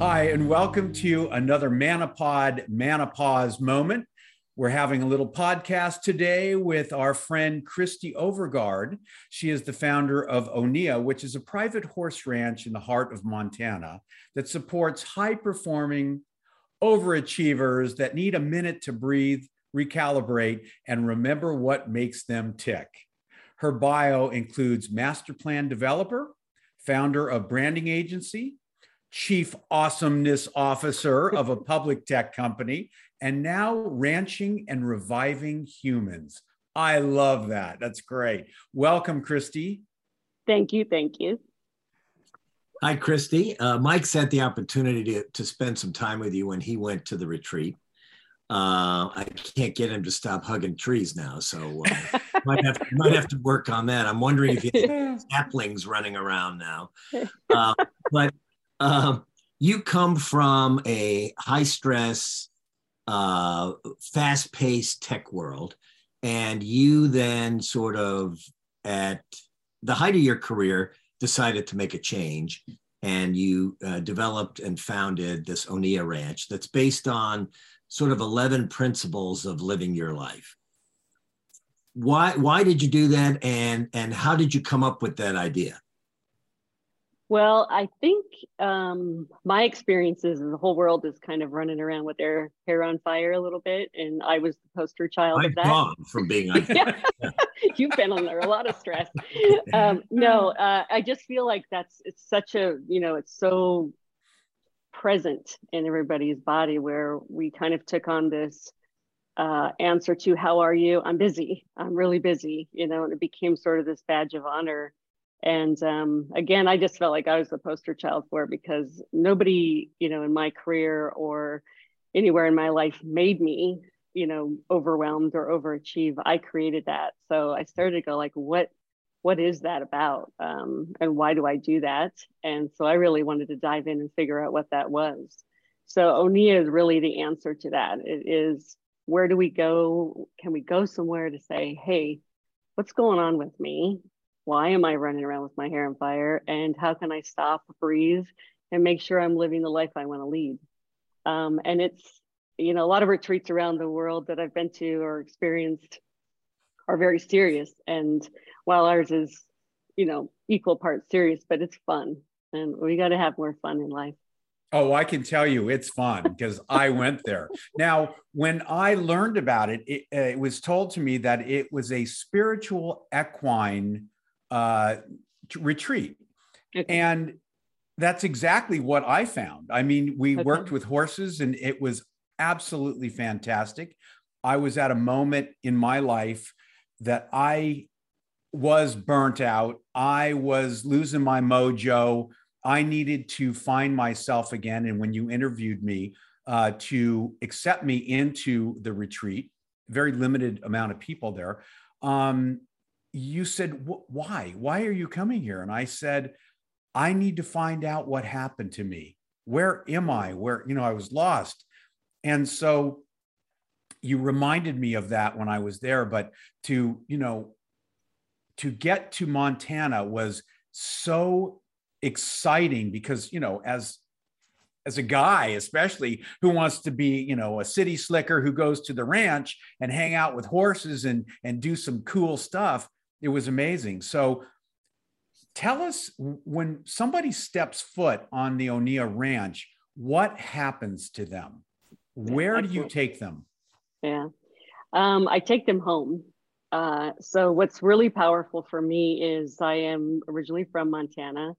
Hi, and welcome to another Manipod Menopause moment. We're having a little podcast today with our friend Christy Overgard. She is the founder of Onia, which is a private horse ranch in the heart of Montana that supports high performing overachievers that need a minute to breathe, recalibrate, and remember what makes them tick. Her bio includes master plan developer, founder of branding agency, chief awesomeness officer of a public tech company, and now ranching and reviving humans. I love that. That's great. Welcome, Christy. Thank you. Thank you. Hi, Christy. Uh, Mike sent the opportunity to, to spend some time with you when he went to the retreat. Uh, I can't get him to stop hugging trees now, so uh, might have to, might have to work on that. I'm wondering if he has saplings running around now. Uh, but um, you come from a high stress, uh, fast paced tech world, and you then sort of at the height of your career decided to make a change and you uh, developed and founded this Onia Ranch that's based on sort of 11 principles of living your life. Why, why did you do that and, and how did you come up with that idea? Well, I think um, my experiences in the whole world is kind of running around with their hair on fire a little bit, and I was the poster child I've of that. gone from being on. You've been under a lot of stress. Um, no, uh, I just feel like that's it's such a you know it's so present in everybody's body where we kind of took on this uh, answer to how are you? I'm busy. I'm really busy. You know, and it became sort of this badge of honor and um, again i just felt like i was the poster child for it because nobody you know in my career or anywhere in my life made me you know overwhelmed or overachieve. I created that. So i started to go like what what is that about? Um, and why do i do that? And so i really wanted to dive in and figure out what that was. So onia is really the answer to that. It is where do we go? Can we go somewhere to say hey what's going on with me why am I running around with my hair on fire? And how can I stop, breathe, and make sure I'm living the life I want to lead? Um, and it's, you know, a lot of retreats around the world that I've been to or experienced are very serious. And while ours is, you know, equal parts serious, but it's fun. And we got to have more fun in life. Oh, I can tell you it's fun because I went there. Now, when I learned about it, it, uh, it, was told to me that it was a spiritual equine uh, retreat. Okay. And that's exactly what I found. I mean, we okay. worked with horses and it was absolutely fantastic. I was at a moment in my life that I was burnt out. I was losing my mojo. I needed to find myself again. And when you interviewed me uh, to accept me into the retreat, very limited amount of people there, um, you said, why? Why are you coming here? And I said, I need to find out what happened to me. Where am I? Where, you know, I was lost. And so you reminded me of that when I was there. But to, you know, to get to Montana was so exciting because, you know, as as a guy especially who wants to be you know a city slicker who goes to the ranch and hang out with horses and and do some cool stuff it was amazing. So tell us when somebody steps foot on the Onia Ranch, what happens to them? Where do you take them? Yeah, um, I take them home. Uh, so what's really powerful for me is I am originally from Montana,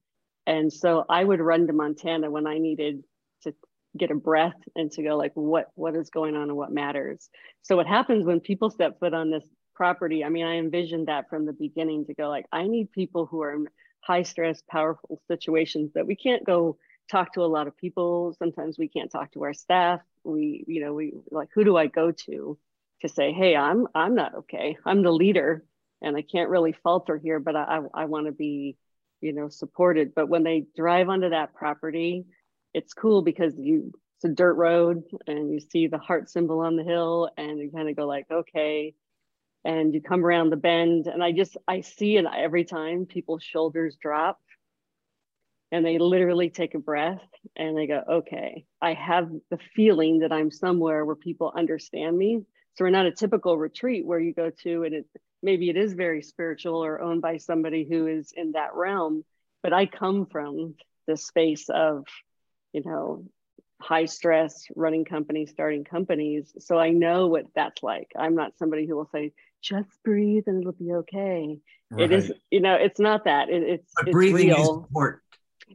and so I would run to Montana when I needed to get a breath and to go like what what is going on and what matters. So what happens when people step foot on this property, I mean, I envisioned that from the beginning to go like, I need people who are in high stress, powerful situations that we can't go talk to a lot of people. Sometimes we can't talk to our staff. We, you know, we like, who do I go to to say, hey, I'm I'm not okay. I'm the leader and I can't really falter here, but I I, I want to be, you know, supported. But when they drive onto that property, it's cool because you it's a dirt road and you see the heart symbol on the hill and you kind of go like, okay, and you come around the bend and i just i see it every time people's shoulders drop and they literally take a breath and they go, okay, I have the feeling that I'm somewhere where people understand me. So we're not a typical retreat where you go to and it maybe it is very spiritual or owned by somebody who is in that realm. But I come from the space of, you know, high stress, running companies, starting companies. So I know what that's like. I'm not somebody who will say, just breathe and it'll be okay. Right. It is, you know, it's not that. It, it's, but it's breathing real. is important.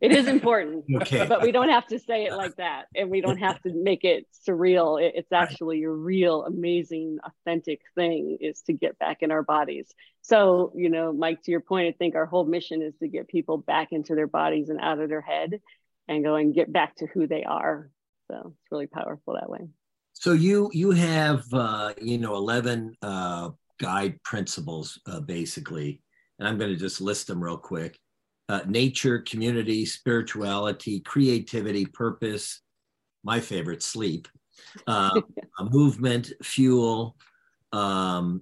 It is important, okay. but we don't have to say it like that, and we don't have to make it surreal. It's actually a real, amazing, authentic thing is to get back in our bodies. So, you know, Mike, to your point, I think our whole mission is to get people back into their bodies and out of their head, and go and get back to who they are. So it's really powerful that way. So you you have uh, you know eleven uh, guide principles uh, basically, and I'm going to just list them real quick uh, nature, community, spirituality, creativity, purpose, my favorite, sleep, uh, movement, fuel, um,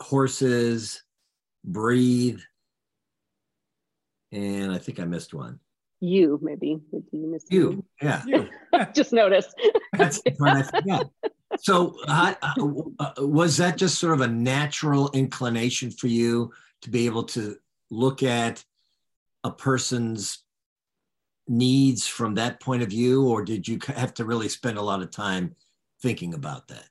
horses, breathe, and I think I missed one. You maybe you missed you, yeah. You. just noticed. That's what I forgot. So, uh, uh, was that just sort of a natural inclination for you to be able to look at a person's needs from that point of view, or did you have to really spend a lot of time thinking about that?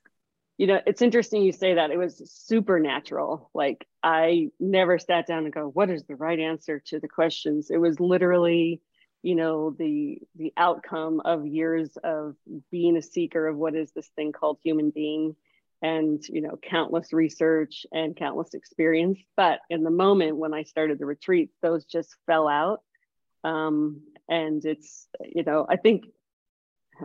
You know, it's interesting you say that. It was supernatural. Like I never sat down and go, "What is the right answer to the questions?" It was literally, you know, the the outcome of years of being a seeker of what is this thing called human being and you know countless research and countless experience. But in the moment when i started the retreat those just fell out. Um, and it's you know i think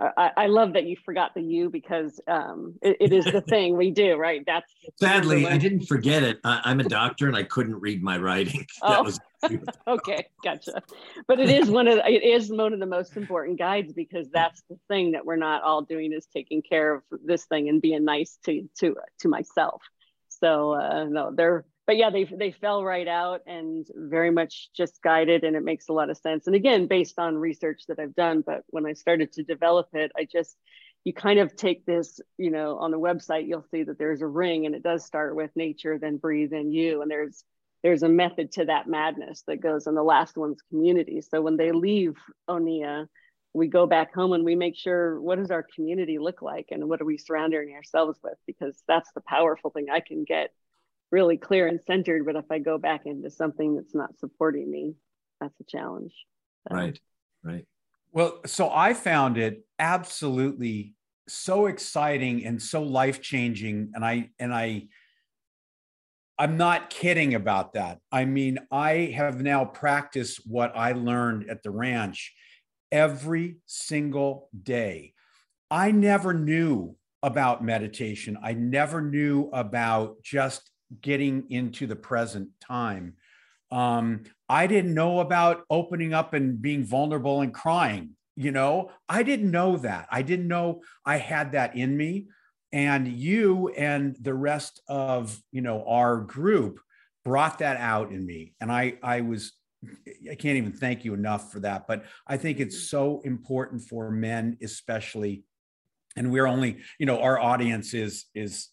I, I, love that you forgot the you because um, it, it is the thing we do, right? That's sadly I didn't forget it. I, am a doctor and I couldn't read my writing. Oh. Was... okay, gotcha. But it is one of the, it is one of the most important guides because that's the thing that we're not all doing is taking care of this thing and being nice to to to myself. So uh, no, they're but yeah, they they fell right out and very much just guided, and it makes a lot of sense. And again, based on research that I've done, but when I started to develop it, I just you kind of take this, you know, on the website, you'll see that there's a ring, and it does start with nature, then breathe, then you, and there's there's a method to that madness that goes in the last one's community. So when they leave Onia, we go back home and we make sure what does our community look like and what are we surrounding ourselves with because that's the powerful thing I can get really clear and centered. But if I go back into something that's not supporting me, that's a challenge. So. Right, right. Well, so I found it absolutely so exciting and so life changing, and I and I. I'm not kidding about that. I mean, I have now practiced what I learned at the ranch every single day. I never knew about meditation. I never knew about just getting into the present time. Um, I didn't know about opening up and being vulnerable and crying. You know, I didn't know that. I didn't know I had that in me. And you and the rest of you know our group brought that out in me, and I I was I can't even thank you enough for that. But I think it's so important for men, especially, and we're only you know our audience is is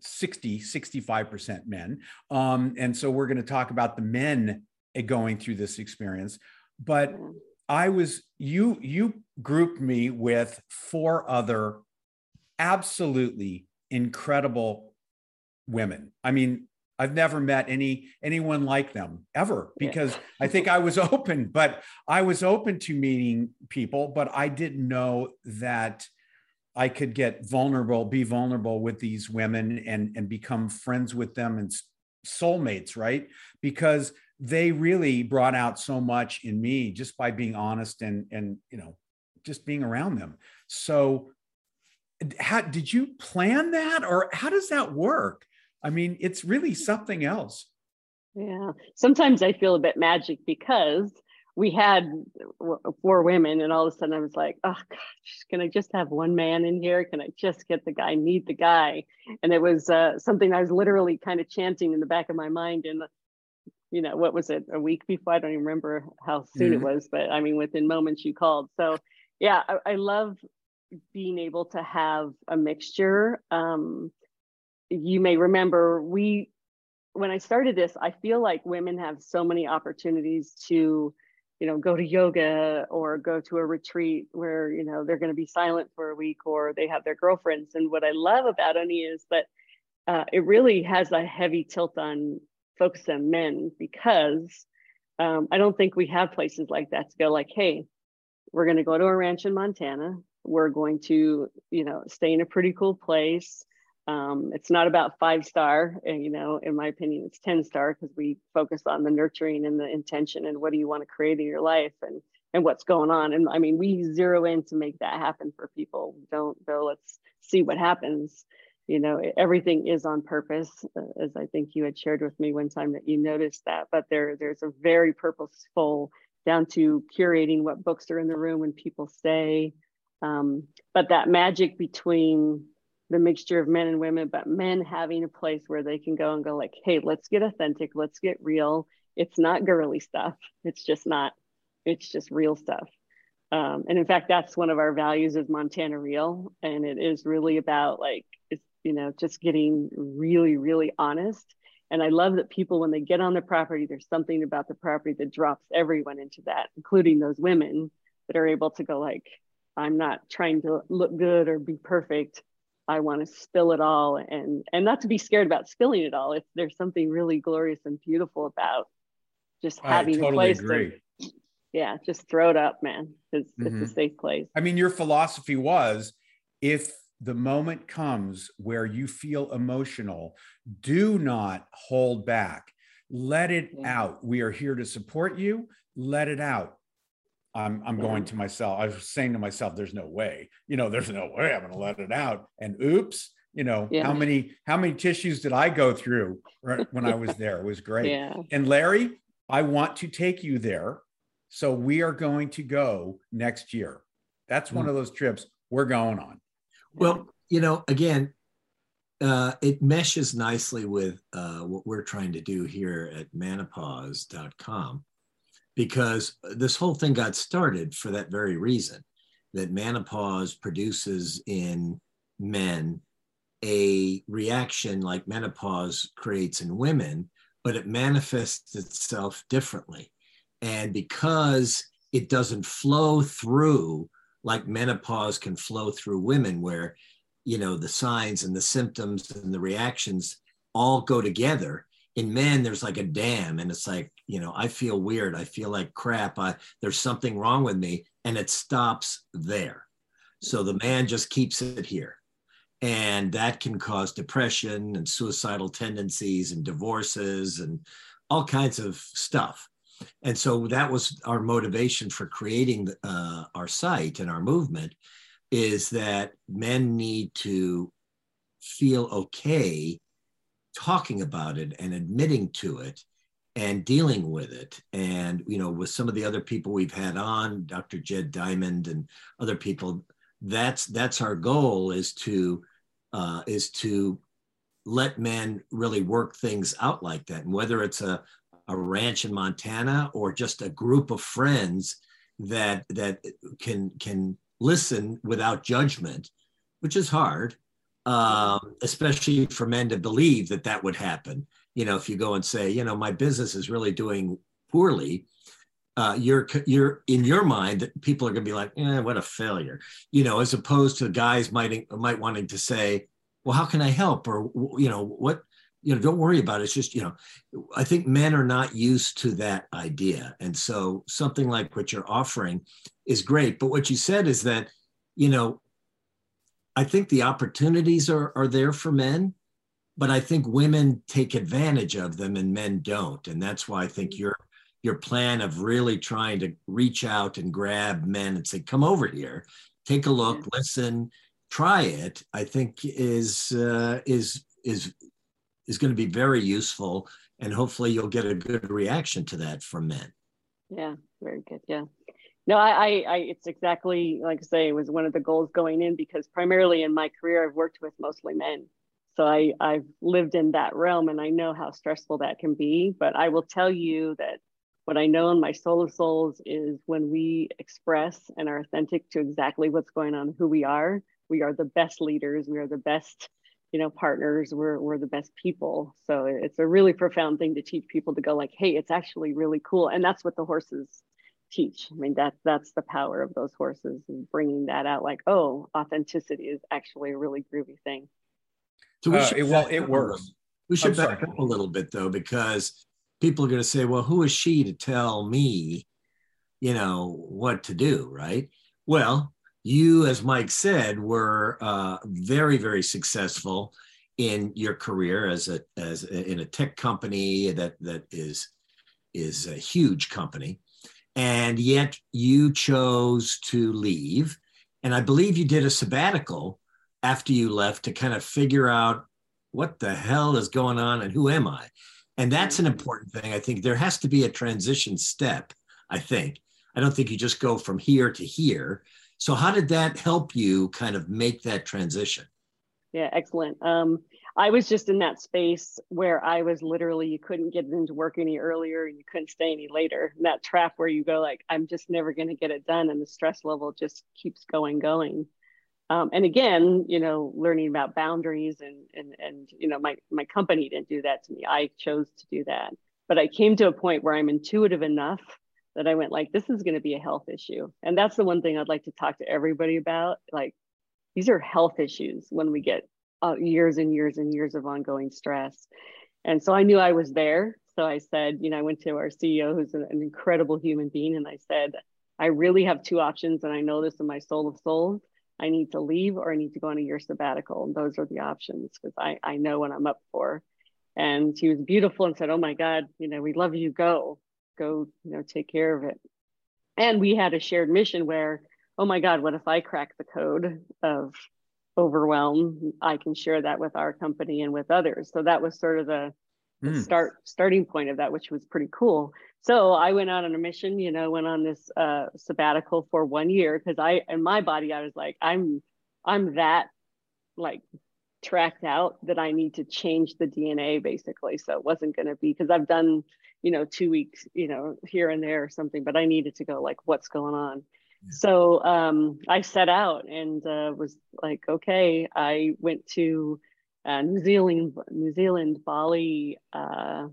60, 65% men. Um, and so we're going to talk about the men going through this experience. But I was, you, you grouped me with four other absolutely incredible women. I mean, I've never met any anyone like them ever because yeah. I think I was open, but I was open to meeting people, but I didn't know that I could get vulnerable, be vulnerable with these women and, and become friends with them and soulmates, right? Because they really brought out so much in me just by being honest and, and, you know, just being around them. So how did you plan that or how does that work? I mean, it's really something else. Yeah. Sometimes I feel a bit magic because we had four women and all of a sudden i was like oh gosh can i just have one man in here can i just get the guy meet the guy and it was uh, something i was literally kind of chanting in the back of my mind and you know, what was it, a week before? I don't even remember how soon mm-hmm. it was, but I mean, within moments you called. So, yeah, I, I love being able to have a mixture. Um, you may remember we, when I started this, I feel like women have so many opportunities to, you know, go to yoga or go to a retreat where, you know, they're going to be silent for a week or they have their girlfriends. And what I love about Oni is that uh, it really has a heavy tilt on focus on men because um, I don't think we have places like that to go like, hey, we're going to go to a ranch in Montana. We're going to, you know, stay in a pretty cool place. Um, it's not about five star, you know, in my opinion, it's 10 star because we focus on the nurturing and the intention and what do you want to create in your life and and what's going on. And I mean, we zero in to make that happen for people. Don't go, let's see what happens you know everything is on purpose uh, as i think you had shared with me one time that you noticed that but there there's a very purposeful down to curating what books are in the room when people stay um, but that magic between the mixture of men and women but men having a place where they can go and go like hey let's get authentic let's get real it's not girly stuff it's just not it's just real stuff um, and in fact that's one of our values is montana real and it is really about like it's you know, just getting really, really honest. And I love that people, when they get on the property, there's something about the property that drops everyone into that, including those women that are able to go like, I'm not trying to look good or be perfect. I want to spill it all and and not to be scared about spilling it all. If there's something really glorious and beautiful about just having totally a place agree. to yeah, just throw it up, man. It's mm-hmm. it's a mm-hmm. safe place. I mean, your philosophy was if the moment comes where you feel emotional, do not hold back. Let it yeah. out. We are here to support you. Let it out. I'm, I'm going to myself. I was saying to myself, there's no way, you know, there's no way I'm going to let it out. And oops, you know, yeah. how many, how many tissues did I go through when I was there? It was great. Yeah. And Larry, I want to take you there. So we are going to go next year. That's one mm. of those trips we're going on. Well, you know, again, uh, it meshes nicely with uh, what we're trying to do here at manopause.com because this whole thing got started for that very reason that manopause produces in men a reaction like menopause creates in women, but it manifests itself differently. And because it doesn't flow through like menopause can flow through women where you know the signs and the symptoms and the reactions all go together in men there's like a dam and it's like you know i feel weird. I feel like crap. I, there's something wrong with me and it stops there. So the man just keeps it here. And that can cause depression and suicidal tendencies and divorces and all kinds of stuff. And so that was our motivation for creating uh, our site and our movement is that men need to feel okay talking about it and admitting to it and dealing with it and you know with some of the other people we've had on dr jed diamond and other people that's that's our goal is to uh, is to let men really work things out like that and whether it's a, a ranch in Montana or just a group of friends that that can can listen without judgment, which is hard, um, especially for men to believe that that would happen. You know, if you go and say, you know, my business is really doing poorly, uh, you're you're in your mind that people are going to be like, eh, what a failure, you know, as opposed to guys might might wanting to say, well, how can I help, or you know, what you know don't worry about it it's just you know i think men are not used to that idea. And so something like what you're offering is great but what you said is that you know i think the opportunities are are there for men but i think women take advantage of them and men don't. And that's why i think mm-hmm. your your plan of really trying to reach out and grab men and say come over here take a look listen try it i think is uh, is is is going to be very useful and hopefully you'll get a good reaction to that from men. Yeah very good yeah. No I, I, I it's exactly like i say it was one of the goals going in because primarily in my career i've worked with mostly men So I, I've lived in that realm and I know how stressful that can be. But I will tell you that what I know in my soul of souls is when we express and are authentic to exactly what's going on, who we are, we are the best leaders, we are the best, you know, partners, we're, we're the best people. So it's a really profound thing to teach people to go like, hey, it's actually really cool. And that's what the horses teach. I mean, that that's the power of those horses and bringing that out like, oh, authenticity is actually a really groovy thing. So we uh, should, well, it works. We should back up a little bit though, because people are going to say, well, who is she to tell me, you know, what to do, right? Well, you, as Mike said, were uh, very, very successful in your career as a as a, in a tech company that that is is a huge company, and yet you chose to leave, and I believe you did a sabbatical after you left to kind of figure out what the hell is going on and who am I and that's an important thing. I think there has to be a transition step, I think. I don't think you just go from here to here. So, how did that help you kind of make that transition? Yeah, excellent. Um, I was just in that space where I was literally, you couldn't get into work any earlier and you couldn't stay any later. that trap where you go, like, I'm just never going to get it done. And the stress level just keeps going, going. Um, and again, you know, learning about boundaries and and and you know, my my company didn't do that to me. I chose to do that. But I came to a point where I'm intuitive enough that I went like, this is going to be a health issue. And that's the one thing I'd like to talk to everybody about. Like, these are health issues when we get uh, years and years and years of ongoing stress. And so I knew I was there. So I said, you know, I went to our CEO, who's an, an incredible human being, and I said, I really have two options, and I know this in my soul of souls. I need to leave or I need to go on a year sabbatical. And those are the options because I, I know what I'm up for. And she was beautiful and said, Oh my God, you know, we love you. Go, go, you know, take care of it. And we had a shared mission where, oh my God, what if I crack the code of overwhelm? I can share that with our company and with others. So that was sort of the, the mm. start starting point of that, which was pretty cool so I went out on a mission, you know, went on this uh, sabbatical for one year because I, in my body, I was like, I'm, I'm that like tracked out that I need to change the DNA basically. So it wasn't going to be because I've done, you know, two weeks, you know, here and there or something, but I needed to go like, what's going on? Yeah. So um, I set out and uh, was like, okay, I went to uh, New Zealand, New Zealand, Bali, uh,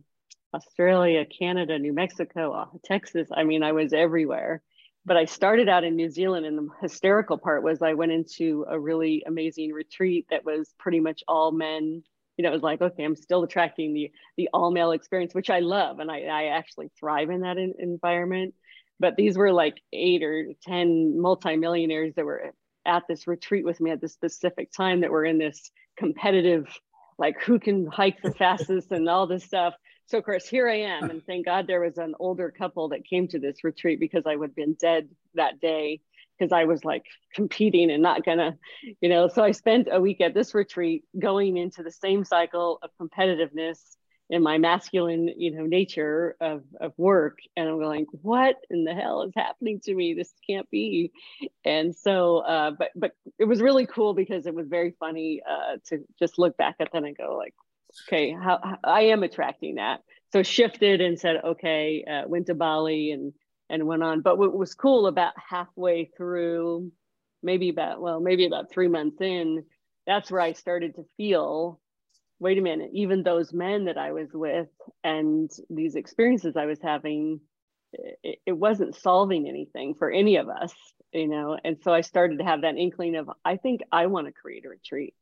Australia, Canada, New Mexico, uh, Texas. I mean, I was everywhere. But I started out in New Zealand, and the hysterical part was I went into a really amazing retreat that was pretty much all men. You know, it was like, okay, I'm still attracting the the all male experience, which I love, and I, I actually thrive in that in, environment. But these were like eight or ten multimillionaires that were at this retreat with me at this specific time that were in this competitive, like who can hike the fastest and all this stuff. So of course here i am and thank god there was an older couple that came to this retreat because i would have been dead that day because i was like competing and not gonna you know. So i spent a week at this retreat going into the same cycle of competitiveness in my masculine you know nature of, of work and i'm going what in the hell is happening to me this can't be and so uh, but but it was really cool because it was very funny uh, to just look back at that and go like okay, how, how, I am attracting that. So shifted and said, okay, uh, went to Bali and and went on. But what was cool about halfway through, maybe about well, maybe about three months in, that's where I started to feel, wait a minute, even those men that I was with and these experiences I was having, it, it wasn't solving anything for any of us, you know. And so I started to have that inkling of, I think I want to create a retreat.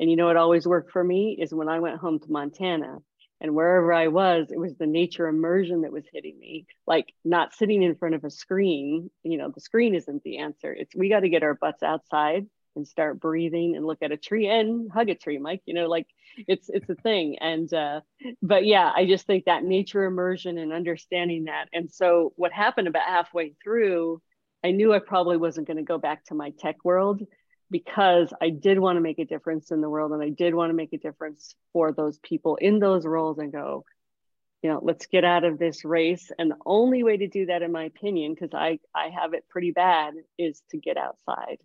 And you know what always worked for me is when I went home to Montana and wherever I was, it was the nature immersion that was hitting me. Like not sitting in front of a screen, you know, the screen isn't the answer. It's we got to get our butts outside and start breathing and look at a tree and hug a tree, Mike. You know, like it's it's a thing. And uh, but yeah, I just think that nature immersion and understanding that. And so what happened about halfway through, I knew I probably wasn't going to go back to my tech world because I did want to make a difference in the world and I did want to make a difference for those people in those roles and go, you know, let's get out of this race. And the only way to do that, in my opinion, because I, I have it pretty bad, is to get outside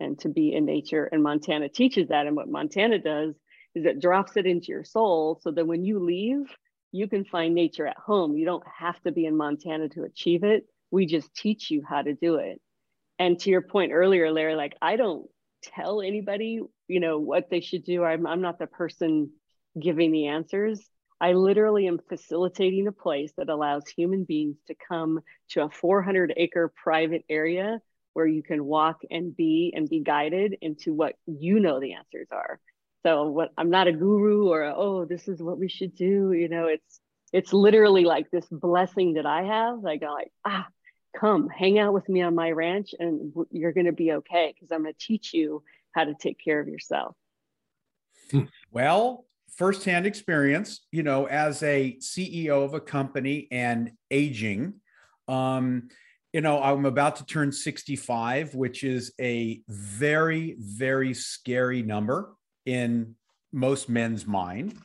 and to be in nature. And Montana teaches that. And what Montana does is it drops it into your soul. So that when you leave you can find nature at home. You don't have to be in montana to achieve it. We just teach you how to do it. And to your point earlier larry like i don't tell anybody you know what they should do. I'm, I'm not the person giving the answers. I literally am facilitating a place that allows human beings to come to a 400 acre private area where you can walk and be and be guided into what you know the answers are. So what I'm not a guru or a, oh this is what we should do, you know, it's it's literally like this blessing that I have. Like I go like, ah, come hang out with me on my ranch and you're going to be okay because I'm going to teach you how to take care of yourself. Well, firsthand experience, you know, as a CEO of a company and aging, um, you know, I'm about to turn 65, which is a very, very scary number in most men's mind.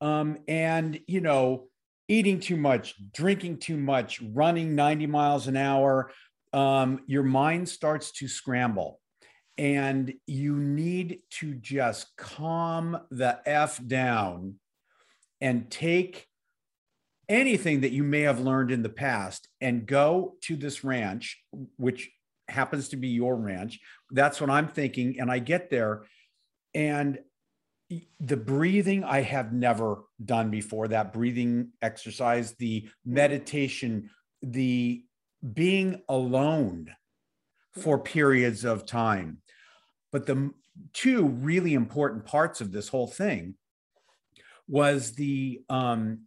Um, and, you know, eating too much, drinking too much, running 90 miles an hour, um, your mind starts to scramble and you need to just calm the F down and take anything that you may have learned in the past and go to this ranch, which happens to be your ranch. That's what I'm thinking. And I get there and the breathing I have never done before, that breathing exercise, the meditation, the being alone for periods of time. But the two really important parts of this whole thing was the um,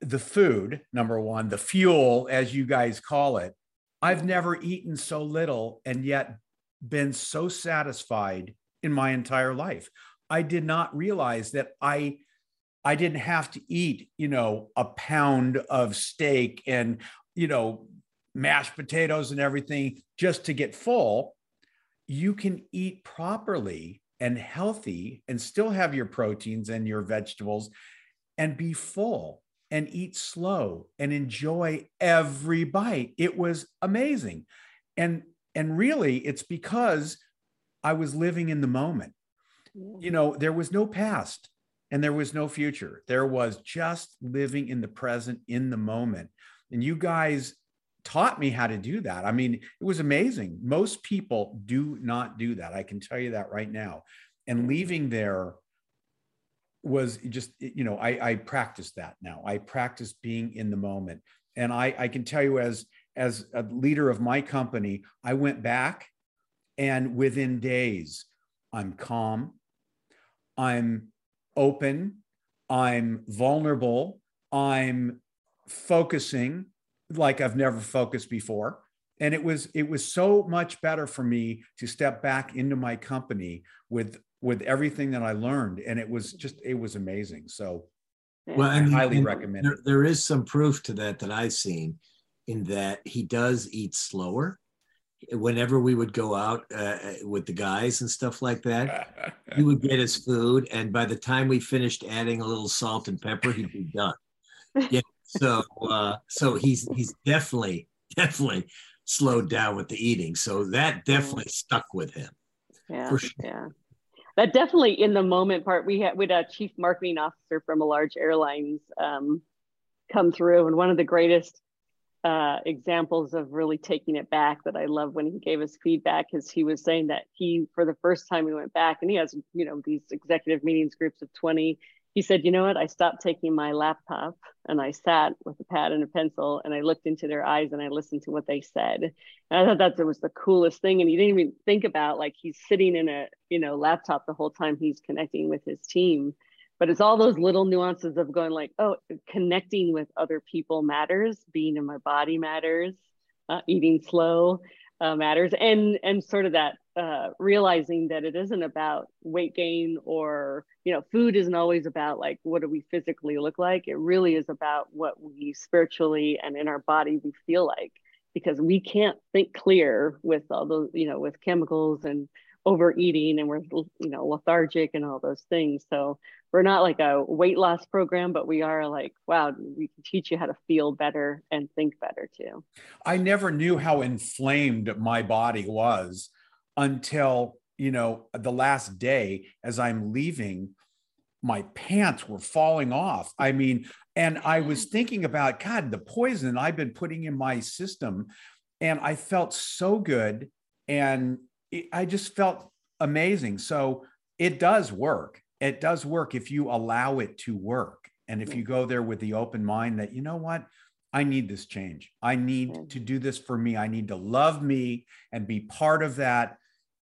the food number one, the fuel as you guys call it. I've never eaten so little and yet been so satisfied in my entire life. I did not realize that I I didn't have to eat, you know, a pound of steak and, you know, mashed potatoes and everything just to get full, you can eat properly and healthy and still have your proteins and your vegetables and be full and eat slow and enjoy every bite. It was amazing. And and really it's because I was living in the moment. You know, there was no past and there was no future. There was just living in the present in the moment. And you guys taught me how to do that. I mean, it was amazing. Most people do not do that. I can tell you that right now. And leaving there was just, you know, I, I practice that now. I practice being in the moment. And I, I can tell you as as a leader of my company, I went back and within days, I'm calm, I'm open, I'm vulnerable, I'm focusing, like I've never focused before. And it was it was so much better for me to step back into my company with with everything that I learned. And it was just it was amazing. So well, I highly and recommend there, there is some proof to that that I've seen in that he does eat slower. Whenever we would go out uh, with the guys and stuff like that, he would get his food, and by the time we finished adding a little salt and pepper, he'd be done. Yeah, so uh, so he's he's definitely definitely slowed down with the eating. So that definitely stuck with him. Yeah, sure. yeah. That definitely in the moment part. We had with a chief marketing officer from a large airlines um, come through, and one of the greatest uh, examples of really taking it back that I love when he gave us feedback is he was saying that he, for the first time, he went back and he has, you know, these executive meetings groups of 20 he said, You know what? I stopped taking my laptop and I sat with a pad and a pencil and I looked into their eyes and I listened to what they said. And I thought that was the coolest thing. And he didn't even think about like he's sitting in a, you know, laptop the whole time he's connecting with his team. But it's all those little nuances of going like, oh, connecting with other people matters, being in my body matters, uh, eating slow uh, matters, and and sort of that uh, realizing that it isn't about weight gain or you know food isn't always about like what do we physically look like. It really is about what we spiritually and in our body we feel like because we can't think clear with all those you know with chemicals and overeating and we're you know lethargic and all those things. So we're not like a weight loss program but we are like wow we can teach you how to feel better and think better too i never knew how inflamed my body was until you know the last day as i'm leaving my pants were falling off. I mean, and I was mm. thinking about God, the poison I've been putting in my system, and I felt so good, and it, I just felt amazing. So it does work. It does work if you allow it to work, and if you go there with the open mind that you know what. I need this change. I need to do this for me. I need to love me and be part of that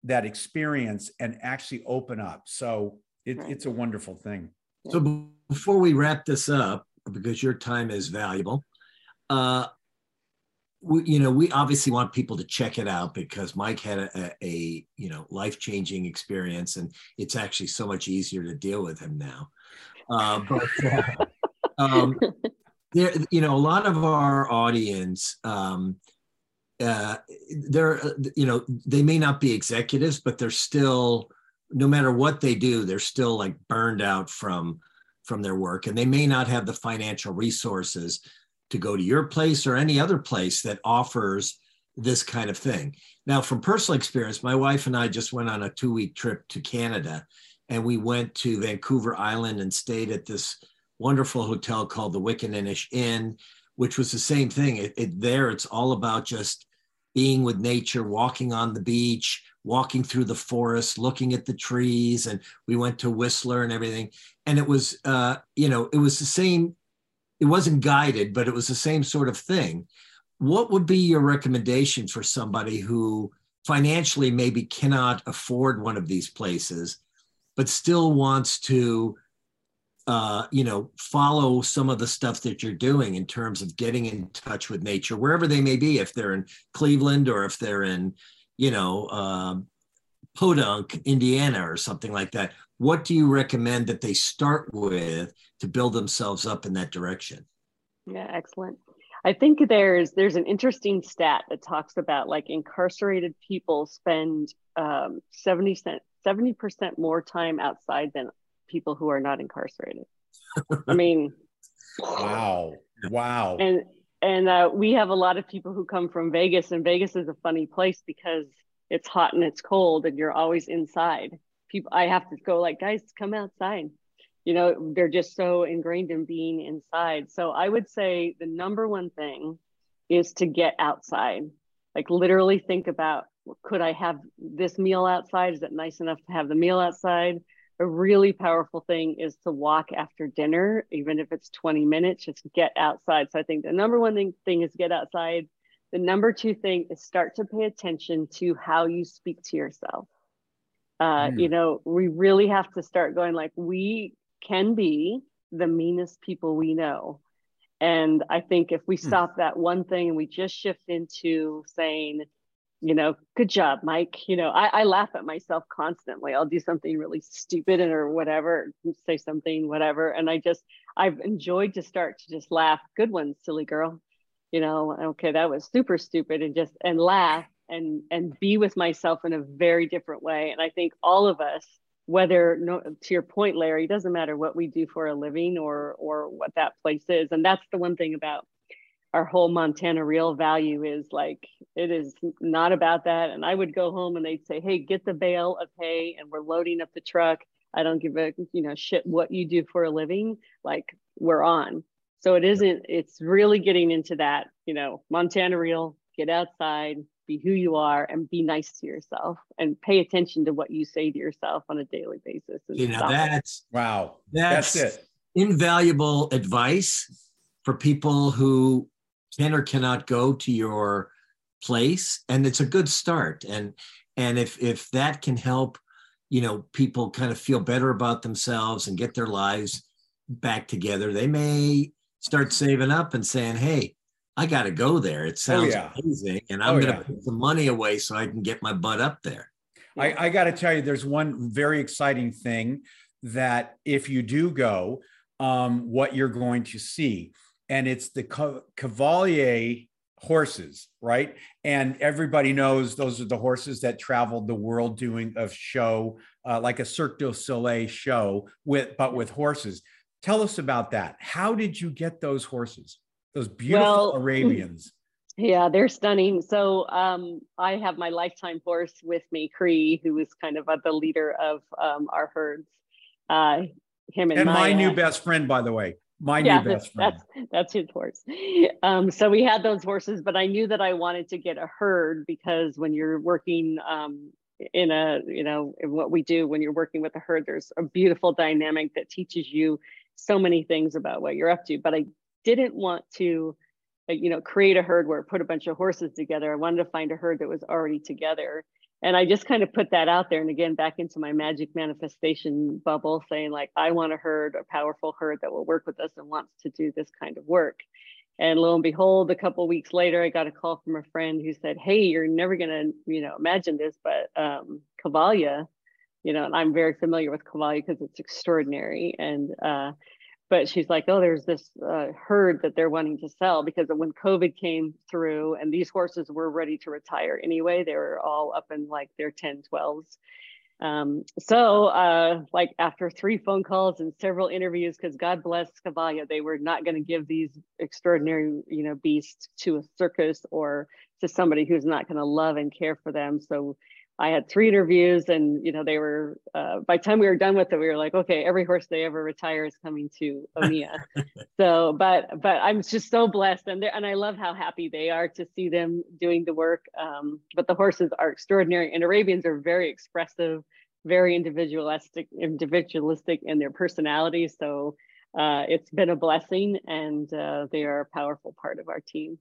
that experience and actually open up. So it, it's a wonderful thing. So before we wrap this up, because your time is valuable, uh, we, you know, we obviously want people to check it out because Mike had a, a you know life changing experience, and it's actually so much easier to deal with him now. Uh, but uh, um, there, you know, a lot of our audience, um, uh, they're, you know, they may not be executives, but they're still no matter what they do, they're still like burned out from from their work, and they may not have the financial resources to go to your place or any other place that offers this kind of thing. Now, from personal experience, my wife and I just went on a two week trip to Canada, and we went to Vancouver Island and stayed at this wonderful hotel called the Wickaninnish Inn, which was the same thing. It, it, there, it's all about just being with nature, walking on the beach, walking through the forest, looking at the trees, and we went to Whistler and everything. And it was, uh, you know, it was the same. It wasn't guided, but it was the same sort of thing. What would be your recommendation for somebody who financially maybe cannot afford one of these places, but still wants to uh, you know, follow some of the stuff that you're doing in terms of getting in touch with nature, wherever they may be, if they're in Cleveland or if they're in, you know, um, Podunk, Indiana, or something like that. What do you recommend that they start with to build themselves up in that direction? Yeah, excellent. I think there's there's an interesting stat that talks about like incarcerated people spend um, 70 percent more time outside than people who are not incarcerated. I mean, wow, wow. And and uh, we have a lot of people who come from Vegas, and Vegas is a funny place because it's hot and it's cold, and you're always inside. People, I have to go like, guys, come outside. You know, they're just so ingrained in being inside. So I would say the number one thing is to get outside. Like literally think about, could I have this meal outside? Is it nice enough to have the meal outside? a really powerful thing is to walk after dinner, even if it's 20 minutes, just get outside. So I think the number one thing, thing is get outside. The number two thing is start to pay attention to how you speak to yourself. Uh, mm. You know, we really have to start going like, we can be the meanest people we know. And I think if we hmm. stop that one thing and we just shift into saying, you know, good job, Mike. You know, I, I laugh at myself constantly. I'll do something really stupid and or whatever, say something, whatever. And I just, I've enjoyed to start to just laugh. Good one, silly girl. You know, okay, that was super stupid and just, and laugh and, and be with myself in a very different way. And I think all of us, whether no, to your point, Larry, doesn't matter what we do for a living or, or what that place is. And that's the one thing about our whole Montana real value is like it is not about that. And I would go home and they'd say, "Hey, get the bale of hay, and we're loading up the truck. I don't give a you know shit what you do for a living. Like we're on." So it isn't. It's really getting into that. You know, Montana real. Get outside, be who you are, and be nice to yourself, and pay attention to what you say to yourself on a daily basis. You know, that's it. wow. That's, that's it. Invaluable advice for people who can or cannot go to your place and it's a good start and and if if that can help you know people kind of feel better about themselves and get their lives back together they may start saving up and saying hey i got to go there it oh, sounds oh, yeah. amazing and i'm oh, going to yeah. put some money away so i can get my butt up there i, I got to tell you there's one very exciting thing that if you do go um, what you're going to see and it's the Cavalia horses, right? And everybody knows those are the horses that traveled the world doing a show uh, like a Cirque du Soleil show with but with horses. Tell us about that. How did you get those horses? Those beautiful well, Arabians. Yeah, they're stunning. So um, I have my lifetime horse with me, Cree, who is kind of uh, the leader of um, our herds. Uh, him and, and my new best friend, by the way. My yeah, new best friend. That's that's his horse. Um, so we had those horses, but I knew that I wanted to get a herd because when you're working um, in a you know in what we do when you're working with a herd, there's a beautiful dynamic that teaches you so many things about what you're up to. But I didn't want to uh, you know create a herd where put a bunch of horses together. I wanted to find a herd that was already together and I just kind of put that out there and again back into my magic manifestation bubble saying like I want a herd a powerful herd that will work with us and wants to do this kind of work and lo and behold a couple weeks later I got a call from a friend who said hey you're never going to you know imagine this but um Cavalia you know and I'm very familiar with Cavalia because it's extraordinary and uh but she's like, oh, there's this uh, herd that they're wanting to sell because when COVID came through and these horses were ready to retire anyway, they were all up in like their 10, 12s. Um, so, uh, like after three phone calls and several interviews, because God bless Cavalia, they were not going to give these extraordinary, you know, beasts to a circus or to somebody who's not going to love and care for them. So I had three interviews, and you know they were. Uh, by the time we were done with it, we were like, okay, every horse they ever retire is coming to Onia. so, but but I'm just so blessed, and and I love how happy they are to see them doing the work. Um, but the horses are extraordinary, and Arabians are very expressive, very individualistic, individualistic in their personality. So. Uh, it's been a blessing, and uh, they are a powerful part of our team.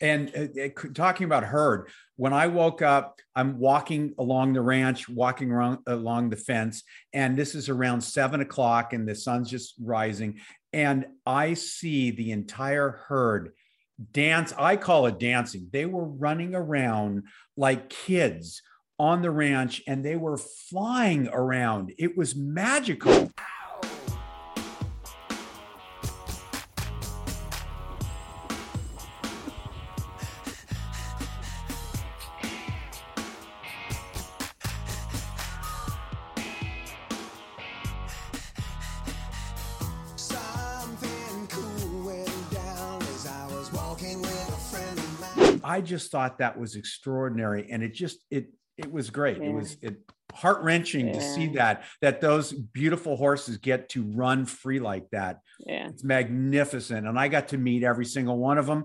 And uh, talking about herd, when I woke up, I'm walking along the ranch, walking around along the fence, and this is around seven o'clock, and the sun's just rising, and I see the entire herd dance. I call it dancing. They were running around like kids on the ranch, and they were flying around. It was magical. Just thought that was extraordinary, and it just it it was great. Yeah. It was it heart wrenching yeah. to see that that those beautiful horses get to run free like that. Yeah, it's magnificent, and I got to meet every single one of them,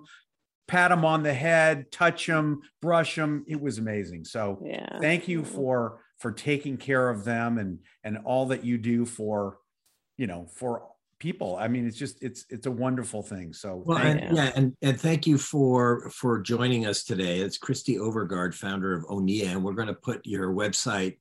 pat them on the head, touch them, brush them. It was amazing. So yeah. thank you mm-hmm. for for taking care of them and and all that you do for you know for people. I mean, it's just it's it's a wonderful thing. So well, and, yeah, and and thank you for for joining us today. It's Christy Overgard, founder of Onia, and we're going to put your website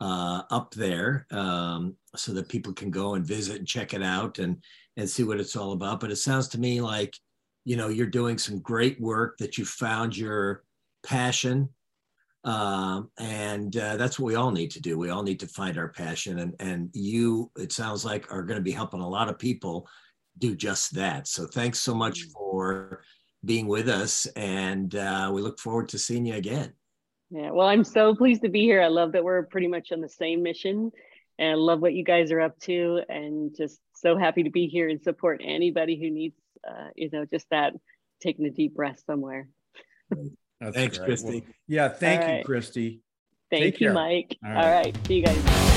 uh, up there um, so that people can go and visit and check it out and and see what it's all about. But it sounds to me like you know you're doing some great work that you found your passion um, and uh, that's what we all need to do. We all need to find our passion, and and you, it sounds like, are going to be helping a lot of people do just that. So thanks so much mm. for being with us, and uh, we look forward to seeing you again. Yeah, well, I'm so pleased to be here. I love that we're pretty much on the same mission, and I love what you guys are up to, and just so happy to be here and support anybody who needs, uh, you know, just that taking a deep breath somewhere. That's Thanks, great. Christy. Well, yeah, thank All you, right. Christy. Thank Take you, care. Mike. All right. All right. See you guys.